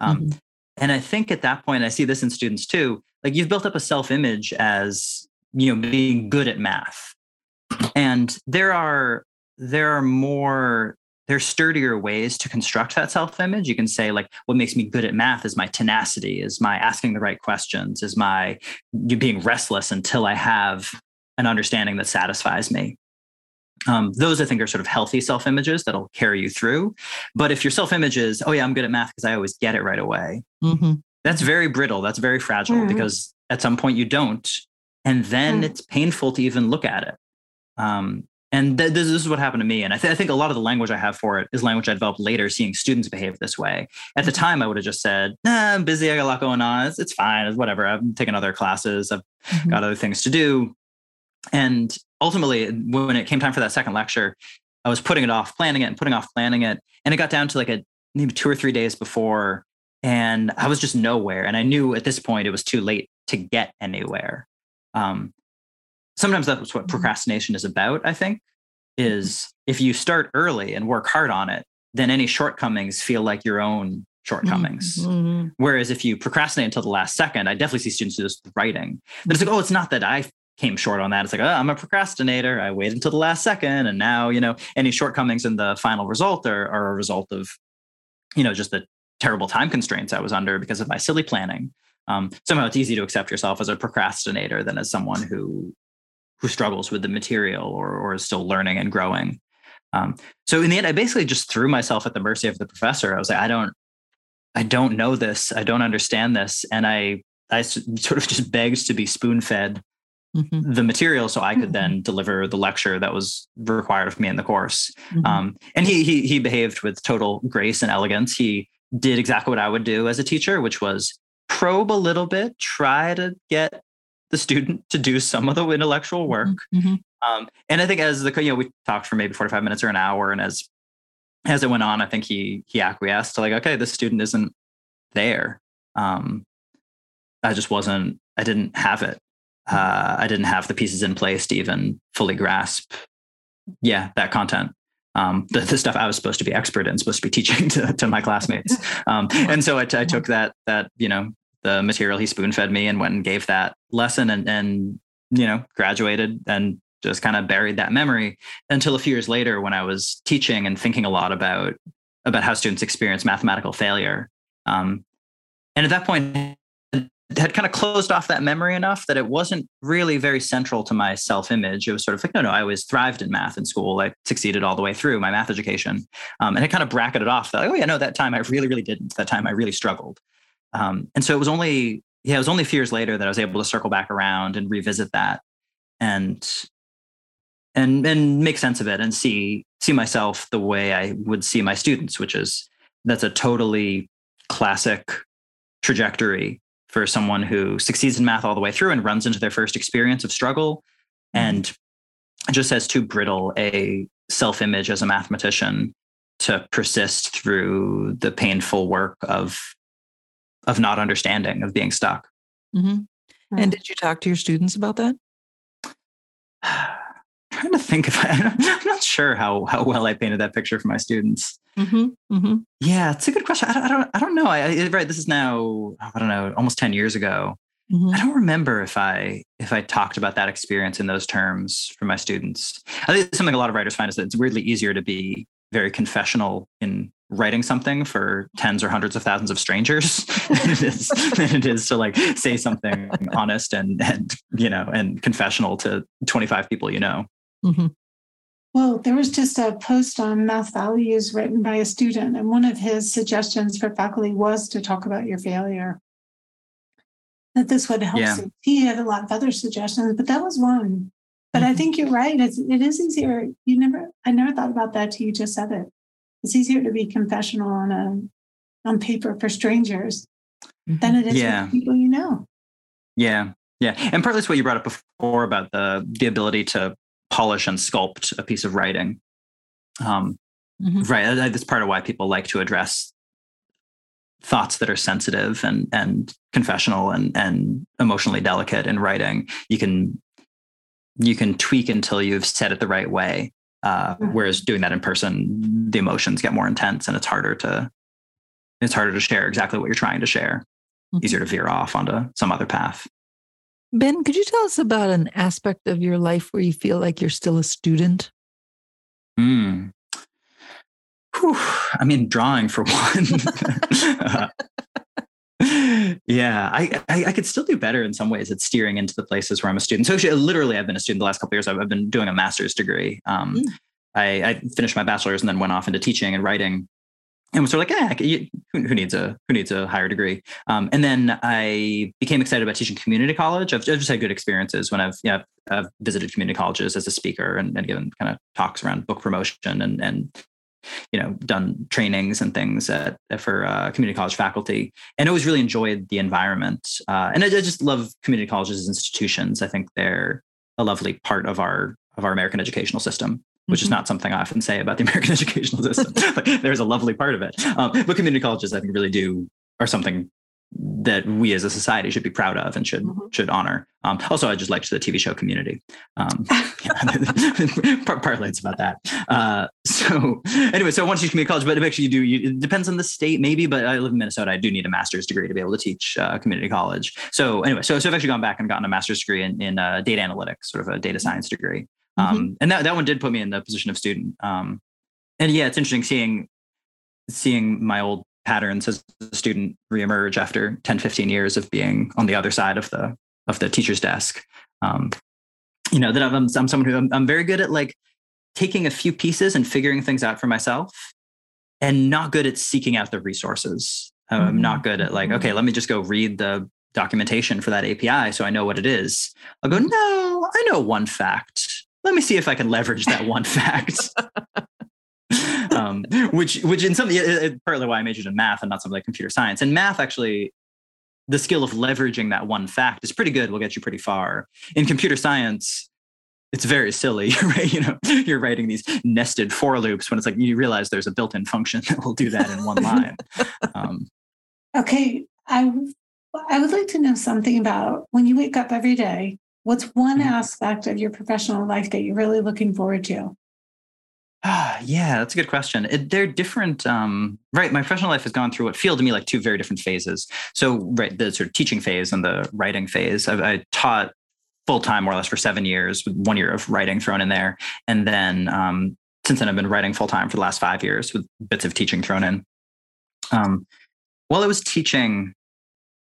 um, mm-hmm. and i think at that point i see this in students too like you've built up a self-image as you know being good at math. And there are there are more there's sturdier ways to construct that self-image. You can say like what makes me good at math is my tenacity is my asking the right questions is my you being restless until i have an understanding that satisfies me. Um, those i think are sort of healthy self-images that'll carry you through. But if your self-image is oh yeah i'm good at math because i always get it right away mm-hmm. that's very brittle that's very fragile mm-hmm. because at some point you don't and then mm. it's painful to even look at it. Um, and th- this, is what happened to me. And I, th- I, think a lot of the language I have for it is language I developed later, seeing students behave this way. At the mm-hmm. time, I would have just said, nah, I'm busy. I got a lot going on. It's, it's fine. It's whatever. I'm taking other classes. I've mm-hmm. got other things to do. And ultimately, when it came time for that second lecture, I was putting it off, planning it and putting off planning it. And it got down to like a maybe two or three days before. And I was just nowhere. And I knew at this point it was too late to get anywhere. Um, sometimes that's what mm-hmm. procrastination is about, I think, is if you start early and work hard on it, then any shortcomings feel like your own shortcomings. Mm-hmm. Whereas if you procrastinate until the last second, I definitely see students do this with writing. But it's like, oh, it's not that I came short on that. It's like, oh, I'm a procrastinator. I waited until the last second. And now, you know, any shortcomings in the final result are, are a result of, you know, just the terrible time constraints I was under because of my silly planning um, somehow it's easy to accept yourself as a procrastinator than as someone who who struggles with the material or or is still learning and growing. Um, so in the end, I basically just threw myself at the mercy of the professor. I was like, I don't, I don't know this. I don't understand this, and I I sort of just begged to be spoon fed Mm-hmm. the material so I could mm-hmm. then deliver the lecture that was required of me in the course. Mm-hmm. Um, and he, he he behaved with total grace and elegance. He did exactly what I would do as a teacher, which was probe a little bit, try to get the student to do some of the intellectual work. Mm-hmm. mm-hmm. Um, and I think as the, you know, we talked for maybe 45 minutes or an hour. And as as it went on, I think he he acquiesced to like, okay, this student isn't there. Um, I just wasn't. I didn't have it. Uh, I didn't have the pieces in place to even fully grasp, yeah, that content. Um, the, the stuff I was supposed to be expert in, supposed to be teaching to, to my classmates. Um, and so I, t- I took that that you know the material he spoon fed me and went and gave that lesson and and you know graduated and just kind of buried that memory until a few years later when I was teaching and thinking a lot about about how students experience mathematical failure. Um, and at that point, had kind of closed off that memory enough that it wasn't really very central to my self-image. It was sort of like, no, no, I always thrived in math in school. I succeeded all the way through my math education, um, and it kind of bracketed off that, oh yeah, no, that time I really, really didn't. That time I really struggled. Um, and so it was only, yeah, it was only a few years later that I was able to circle back around and revisit that, and and and make sense of it and see see myself the way I would see my students, which is that's a totally classic trajectory for someone who succeeds in math all the way through and runs into their first experience of struggle mm-hmm. and just has too brittle a self-image as a mathematician to persist through the painful work of of not understanding of being stuck mm-hmm. and did you talk to your students about that trying to think if I, I'm not sure how how well I painted that picture for my students. Mm-hmm, mm-hmm. Yeah, it's a good question. I don't, I don't, I don't know. I, I, right, this is now I don't know, almost ten years ago. Mm-hmm. I don't remember if I if I talked about that experience in those terms for my students. I think something a lot of writers find is that it's weirdly easier to be very confessional in writing something for tens or hundreds of thousands of strangers than, it is, than it is to like say something honest and and you know and confessional to 25 people you know Mm-hmm. Well, there was just a post on math values written by a student, and one of his suggestions for faculty was to talk about your failure. That this would help. Yeah. He had a lot of other suggestions, but that was one. But mm-hmm. I think you're right. It's, it is easier. You never, I never thought about that till you just said it. It's easier to be confessional on a on paper for strangers than it is yeah. for people you know. Yeah, yeah, and partly it's what you brought up before about the the ability to polish and sculpt a piece of writing. Um, mm-hmm. Right. That's part of why people like to address thoughts that are sensitive and and confessional and and emotionally delicate in writing. You can you can tweak until you've said it the right way. Uh, mm-hmm. Whereas doing that in person, the emotions get more intense and it's harder to it's harder to share exactly what you're trying to share. Mm-hmm. Easier to veer off onto some other path. Ben, could you tell us about an aspect of your life where you feel like you're still a student? Hmm. I mean, drawing for one. uh, yeah, I, I, I could still do better in some ways at steering into the places where I'm a student. So actually, literally, I've been a student the last couple years. I've, I've been doing a master's degree. Um, mm. I, I, finished my bachelor's and then went off into teaching and writing and was sort of like, eh, who, who, needs a who needs a higher degree? Um, and then I became excited about teaching community college. I've, I've just had good experiences when I've yeah I've visited community colleges as a speaker and, and given kind of talks around book promotion and and you know done trainings and things at, for uh, community college faculty and always really enjoyed the environment uh, and I, I just love community colleges as institutions i think they're a lovely part of our of our american educational system which mm-hmm. is not something I often say about the American educational system. but there's a lovely part of it. Um, but community colleges, I think, really do are something that we as a society should be proud of and should mm-hmm. should honor. Um, also, I just liked the TV show Community. Um, partly it's about that. Uh, so anyway, so once you community college, but actually you do. You, it depends on the state, maybe. But I live in Minnesota. I do need a master's degree to be able to teach uh, community college. So anyway, so so I've actually gone back and gotten a master's degree in, in uh, data analytics, sort of a data science degree. Mm-hmm. Um, and that, that one did put me in the position of student. Um, and yeah, it's interesting seeing seeing my old patterns as a student reemerge after 10, 15 years of being on the other side of the of the teacher's desk. Um, you know, that I'm, I'm someone who I'm, I'm very good at like taking a few pieces and figuring things out for myself and not good at seeking out the resources. Mm-hmm. I'm not good at like, okay, mm-hmm. let me just go read the documentation for that API so I know what it is. I'll go, no, I know one fact let me see if I can leverage that one fact. Um, which, which in some, partly why I majored in math and not something like computer science. And math actually, the skill of leveraging that one fact is pretty good. Will get you pretty far. In computer science, it's very silly, right? You know, you're writing these nested for loops when it's like you realize there's a built-in function that will do that in one line. Um, okay, I I would like to know something about when you wake up every day. What's one mm-hmm. aspect of your professional life that you're really looking forward to? Ah, yeah, that's a good question. It, they're different. Um, right, my professional life has gone through what feel to me like two very different phases. So, right, the sort of teaching phase and the writing phase. I, I taught full time more or less for seven years, with one year of writing thrown in there, and then um, since then I've been writing full time for the last five years with bits of teaching thrown in. Um, while I was teaching,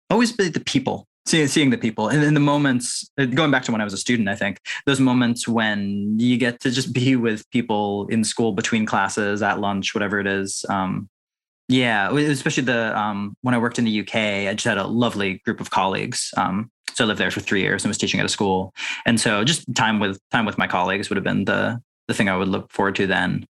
always be the people seeing, seeing the people and in the moments uh, going back to when i was a student i think those moments when you get to just be with people in school between classes at lunch whatever it is um, yeah especially the um, when i worked in the uk i just had a lovely group of colleagues um, so i lived there for three years and was teaching at a school and so just time with time with my colleagues would have been the the thing i would look forward to then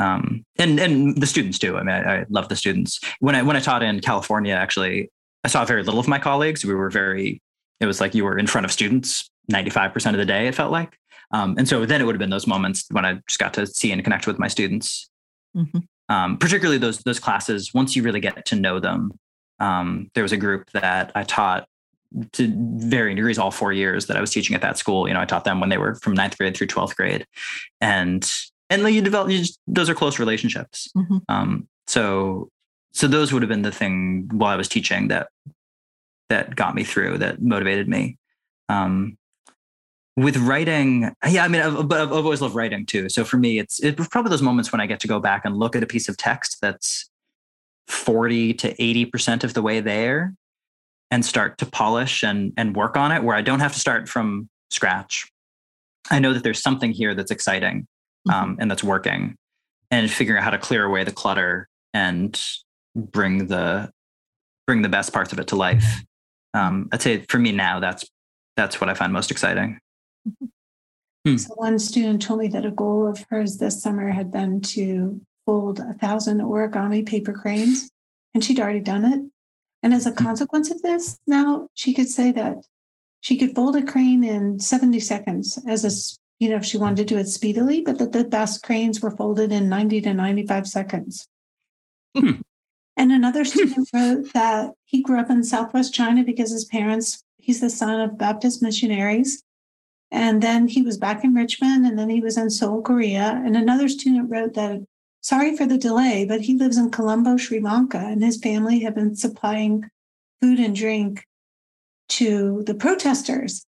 um, and and the students too. I mean, I, I, love the students. When I when I taught in California, actually, I saw very little of my colleagues. We were very, it was like you were in front of students 95% of the day, it felt like. Um, and so then it would have been those moments when I just got to see and connect with my students. Mm-hmm. Um, particularly those those classes, once you really get to know them. Um, there was a group that I taught to varying degrees all four years that I was teaching at that school. You know, I taught them when they were from ninth grade through 12th grade. And and you develop you just, those are close relationships. Mm-hmm. Um, so so those would have been the thing while I was teaching that that got me through, that motivated me. Um, with writing, yeah, I mean, I've, but I've, always loved writing too. So for me, it's it's probably those moments when I get to go back and look at a piece of text that's forty to eighty percent of the way there, and start to polish and and work on it, where I don't have to start from scratch. I know that there's something here that's exciting mm-hmm. um, and that's working, and figuring out how to clear away the clutter and bring the bring the best parts of it to life. Um, I'd say for me now, that's that's what I find most exciting. Hmm. So one student told me that a goal of hers this summer had been to fold a thousand origami paper cranes, and she'd already done it. And as a hmm. consequence of this, now she could say that she could fold a crane in 70 seconds as a you know if she wanted to do it speedily, but that the best cranes were folded in 90 to 95 seconds. Hmm. And another student wrote that he grew up in Southwest China because his parents, he's the son of Baptist missionaries. And then he was back in Richmond and then he was in Seoul, Korea. And another student wrote that, sorry for the delay, but he lives in Colombo, Sri Lanka, and his family have been supplying food and drink to the protesters.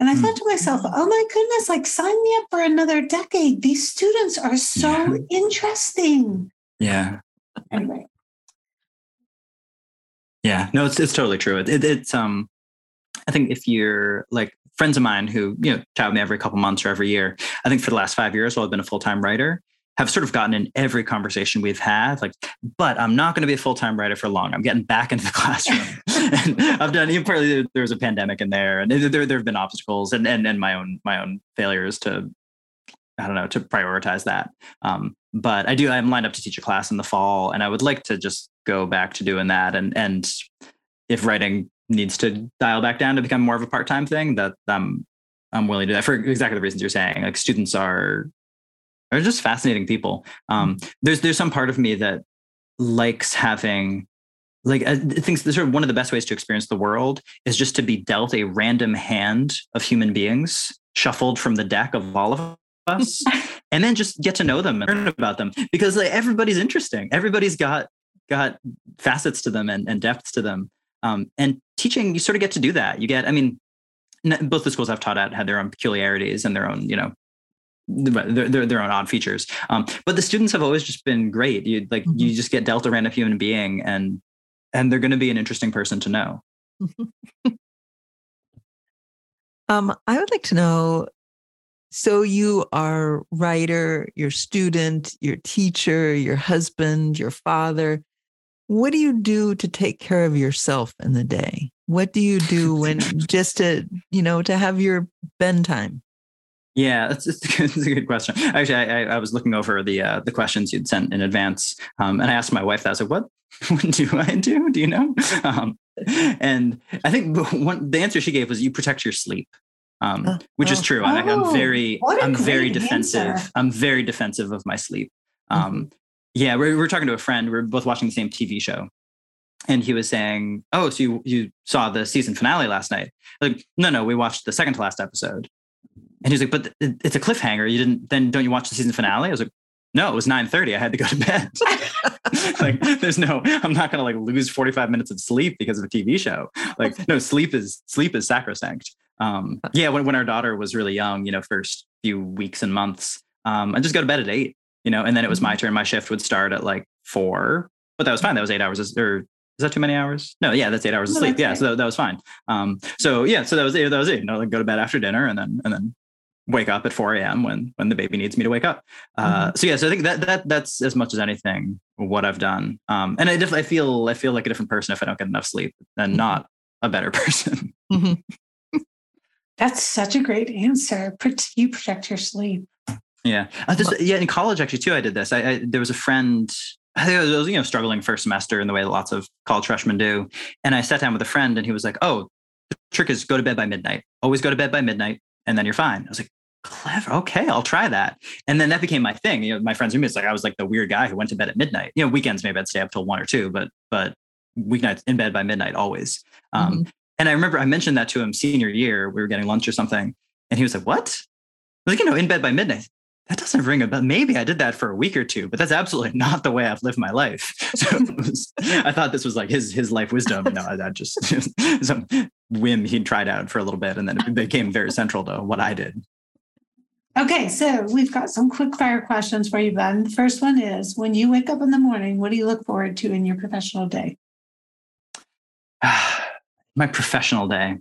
And I mm. thought to myself, oh my goodness, like sign me up for another decade. These students are so yeah. interesting. Yeah. Anyway, yeah, no, it's it's totally true. It, it, it's um, I think if you're like friends of mine who you know chat with me every couple months or every year, I think for the last five years while I've been a full time writer, have sort of gotten in every conversation we've had, like, but I'm not going to be a full time writer for long. I'm getting back into the classroom. and I've done even partly there was a pandemic in there, and there there have been obstacles and and and my own my own failures to I don't know to prioritize that. Um, but I do. I'm lined up to teach a class in the fall, and I would like to just go back to doing that. And and if writing needs to dial back down to become more of a part time thing, that I'm I'm willing to do that for exactly the reasons you're saying. Like students are are just fascinating people. Um, there's there's some part of me that likes having like I think sort of one of the best ways to experience the world is just to be dealt a random hand of human beings shuffled from the deck of all of us and then just get to know them and learn about them because like, everybody's interesting everybody's got got facets to them and, and depths to them. Um, and teaching, you sort of get to do that. You get, I mean, both the schools I've taught at had their own peculiarities and their own, you know, their, their, their own odd features. Um, but the students have always just been great. You like, mm-hmm. you just get dealt a random human being and, and they're going to be an interesting person to know. um, I would like to know so you are writer, your student, your teacher, your husband, your father what do you do to take care of yourself in the day? What do you do when just to, you know, to have your bend time? Yeah, that's, that's, a good question. Actually, I, I, was looking over the uh, the questions you'd sent in advance, um, and I asked my wife that. I was like, "What, what do I do? Do you know?" Um, and I think one, the answer she gave was, "You protect your sleep." Um, Oh, which is oh. true. I, Oh, I'm very, I'm very defensive. answer. I'm very defensive of my sleep. Um, Mm-hmm. Yeah, we're, we're talking to a friend. We're both watching the same TV show, and he was saying, "Oh, so you you saw the season finale last night?" Like, no, no, we watched the second to last episode. And he's like, "But it- it's a cliffhanger. You didn't then don't you watch the season finale?" I was like, "No, it was 9:30. I had to go to bed." like, there's no. I'm not gonna like lose 45 minutes of sleep because of a TV show. Like, no, sleep is sleep is sacrosanct. Um, yeah, when when our daughter was really young, you know, first few weeks and months, um, I just go to bed at eight you know, and then it was my turn. My shift would start at like four, but that was fine. That was eight hours, or is that too many hours? No, yeah, that's eight hours of No, sleep. Yeah, right. so that, that was fine. Um, so yeah, so that was it. That was it. You know, like go to bed after dinner, and then and then wake up at 4 a.m. when when the baby needs me to wake up. Uh, So yeah, so I think that that that's as much as anything what I've done. Um, and I definitely I feel I feel like a different person if I don't get enough sleep, and Mhm. not a better person. Mhm. That's such a great answer. You protect your sleep. Yeah, uh, this, yeah. In college, actually, too, I did this. I, I there was a friend. I think I was, you know, struggling first semester in the way that lots of college freshmen do, and I sat down with a friend, and he was like, "Oh, the trick is go to bed by midnight. Always go to bed by midnight, and then you're fine." I was like, "Clever. Okay, I'll try that." And then that became my thing. You know, my friends knew me. It's like I was like the weird guy who went to bed at midnight. You know, weekends maybe I'd stay up till one or two, but but weeknights in bed by midnight always. Um, And I remember I mentioned that to him senior year. We were getting lunch or something, and he was like, "What?" I was like, "You know, in bed by midnight." That doesn't ring a bell. Maybe I did that for a week or two, but that's absolutely not the way I've lived my life. So was, I thought this was like his his life wisdom. No, that just some whim he'd tried out for a little bit, and then it became very central to what I did. Okay, so we've got some quick fire questions for you, Ben. The first one is when you wake up in the morning, what do you look forward to in your professional day? my professional day.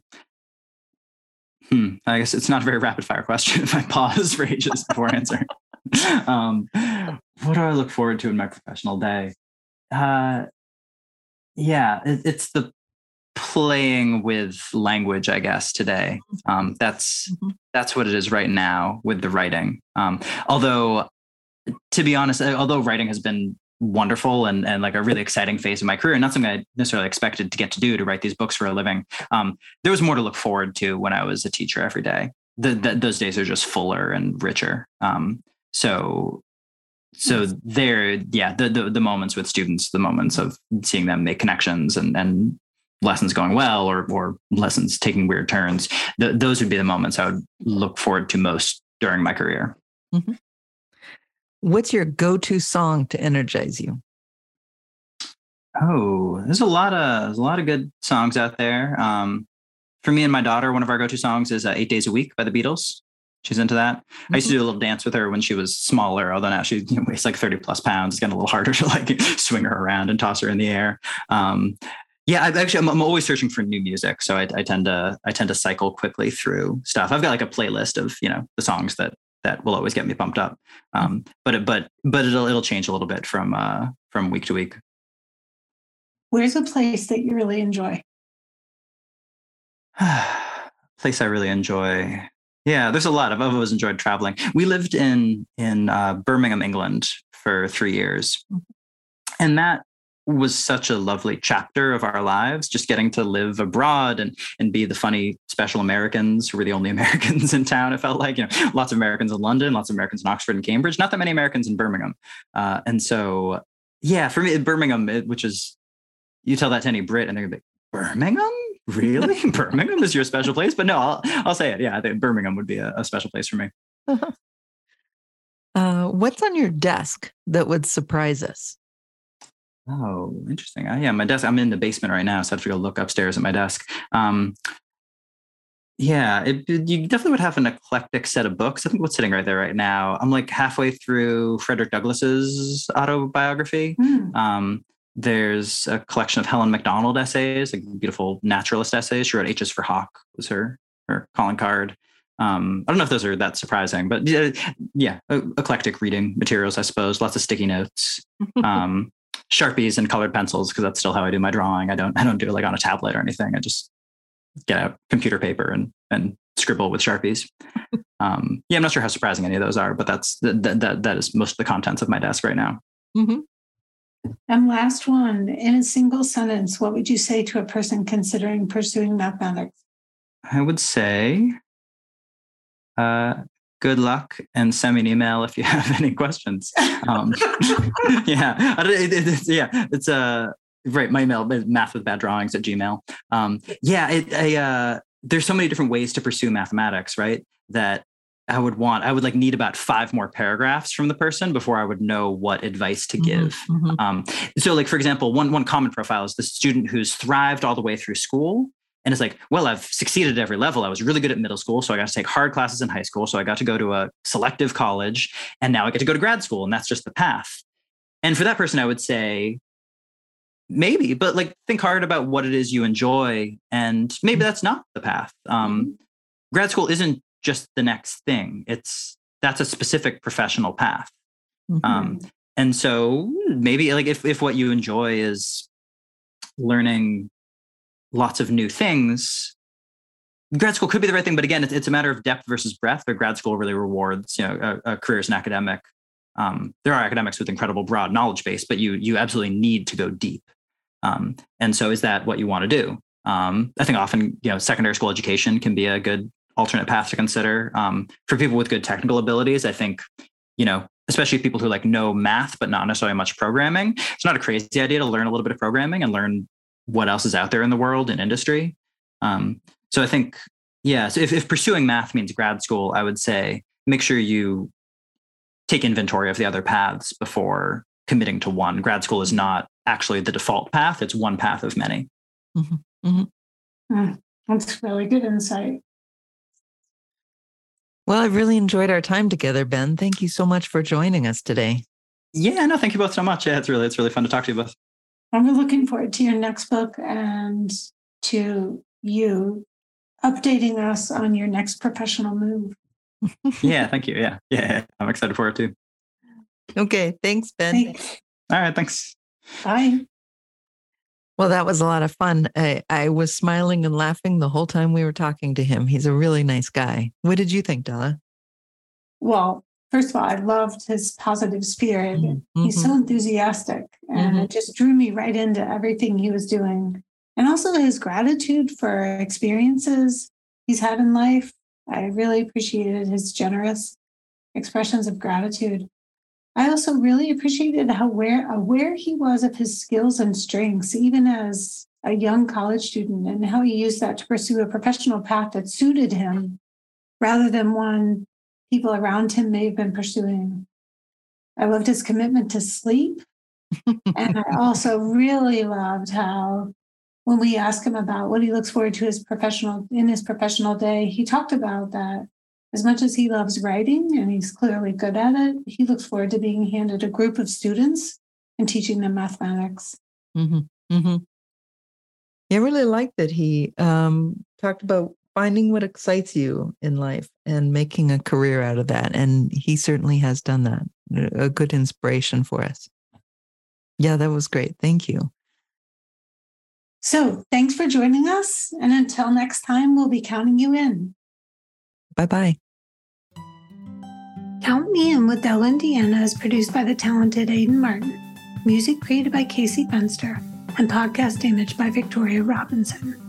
Hmm. I guess it's not a very rapid fire question if I pause for ages before answering. um, what do I look forward to in my professional day? Uh, yeah, it, it's the playing with language, I guess, today. Um, that's Mhm. that's what it is right now with the writing. Um, although, to be honest, uh, although writing has been wonderful and, and like a really exciting phase of my career and not something I necessarily expected to get to do to write these books for a living. Um, there was more to look forward to when I was a teacher every day. The, the, those days are just fuller and richer. Um, so, so there, yeah, the, the, the moments with students, the moments of seeing them make connections and, and lessons going well or, or lessons taking weird turns, th- those would be the moments I would look forward to most during my career. What's your go-to song to energize you? Oh, there's a lot of there's a lot of good songs out there. Um, for me and my daughter, one of our go-to songs is uh, "Eight Days a Week" by the Beatles. She's into that. I used to do a little dance with her when she was smaller, although now she you know, weighs like 30 plus pounds. It's getting a little harder to like swing her around and toss her in the air. Um, yeah, I actually I'm, I'm always searching for new music, so I, I tend to I tend to cycle quickly through stuff. I've got like a playlist of you know the songs that that will always get me pumped up. Um, but it, but but it'll it'll change a little bit from uh, from week to week. Where's a place that you really enjoy? place I really enjoy. Yeah, there's a lot. I've always enjoyed traveling. We lived in in uh, Birmingham, England, for three years, and that was such a lovely chapter of our lives. Just getting to live abroad and and be the funny special Americans who were the only Americans in town. It felt like you know lots of Americans in London, lots of Americans in Oxford and Cambridge, not that many Americans in Birmingham. Uh, and so, yeah, for me, Birmingham, it, which is you tell that to any Brit, and they're gonna be Birmingham really birmingham is your special place but no i'll, I'll say it yeah i think birmingham would be a, a special place for me Uh, what's on your desk that would surprise us? Oh interesting uh, yeah my desk i'm in the basement right now so i have to go look upstairs at my desk um, yeah it, it- you definitely would have an eclectic set of books i think what's sitting right there right now i'm like halfway through frederick douglass's autobiography Hmm. Um, there's a collection of Helen Macdonald essays, like beautiful naturalist essays. She wrote H's for Hawk was her her calling card. Um, I don't know if those are that surprising, but yeah, yeah, eclectic reading materials, I suppose. Lots of sticky notes, um, sharpies, and colored pencils because that's still how I do my drawing. I don't I don't do it like on a tablet or anything. I just get out computer paper and and scribble with sharpies. Um, yeah, I'm not sure how surprising any of those are, but that's that that that is most of the contents of my desk right now. Mm-hmm. And last one, in a single sentence, what would you say to a person considering pursuing mathematics? I would say uh, good luck and send me an email if you have any questions. Um, yeah, it, it, it, yeah, it's a uh, right. My email is math with bad drawings at Gmail. Um, yeah, it, I, uh, there's so many different ways to pursue mathematics, right? That I would want, I would like need about five more paragraphs from the person before I would know what advice to mm-hmm, give. Mm-hmm. Um, so, like for example, one one common profile is the student who's thrived all the way through school and it's like, well, I've succeeded at every level. I was really good at middle school. So I got to take hard classes in high school. So I got to go to a selective college. And now I get to go to grad school. And that's just the path. And for that person, I would say, maybe, but like think hard about what it is you enjoy. And maybe mm-hmm. that's not the path. Um, mm-hmm. grad school isn't just the next thing, it's that's a specific professional path. Mm-hmm. Um, and so maybe like if, if what you enjoy is learning lots of new things, grad school could be the right thing. But again, it's, it's a matter of depth versus breadth. But grad school really rewards you know a, a career as an academic. Um, there are academics with incredible broad knowledge base, but you you absolutely need to go deep. Um, and so, is that what you want to do? Um, I think often you know secondary school education can be a good alternate path to consider um, for people with good technical abilities. I think you know especially people who like know math but not necessarily much programming. It's not a crazy idea to learn a little bit of programming and learn what else is out there in the world in industry. Um, so I think, yeah, so if, if pursuing math means grad school, I would say make sure you take inventory of the other paths before committing to one. Grad school is not actually the default path, it's one path of many. Mm-hmm. Mm-hmm. Mm, that's really good insight. Well, I really enjoyed our time together, Ben. Thank you so much for joining us today. Yeah, no, thank you both so much. Yeah, it's really it's really fun to talk to you both. I'm looking forward to your next book and to you updating us on your next professional move. yeah, thank you. Yeah, yeah, I'm excited for it too. Okay, thanks, Ben. Thanks. All right, thanks. Bye. Well, that was a lot of fun. I, I was smiling and laughing the whole time we were talking to him. He's a really nice guy. What did you think, Della? Well, first of all, I loved his positive spirit. Mm-hmm. He's so mm-hmm. enthusiastic, and mm-hmm. it just drew me right into everything he was doing. And also his gratitude for experiences he's had in life. I really appreciated his generous expressions of gratitude. I also really appreciated how aware, aware he was of his skills and strengths, even as a young college student, and how he used that to pursue a professional path that suited him rather than one people around him may have been pursuing. I loved his commitment to sleep. and I also really loved how when we asked him about what he looks forward to his professional in his professional day, he talked about that as much as he loves writing and he's clearly good at it, he looks forward to being handed a group of students and teaching them mathematics. Mm-hmm. Mm-hmm. I really liked that he um, talked about finding what excites you in life and making a career out of that. And he certainly has done that. A good inspiration for us. Yeah, that was great. Thank you. So thanks for joining us. And until next time, we'll be counting you in. Bye bye. Count Me In with Della and Deanna is produced by the talented Aidan Martin. Music created by Casey Fenster and podcast image by Victoria Robinson.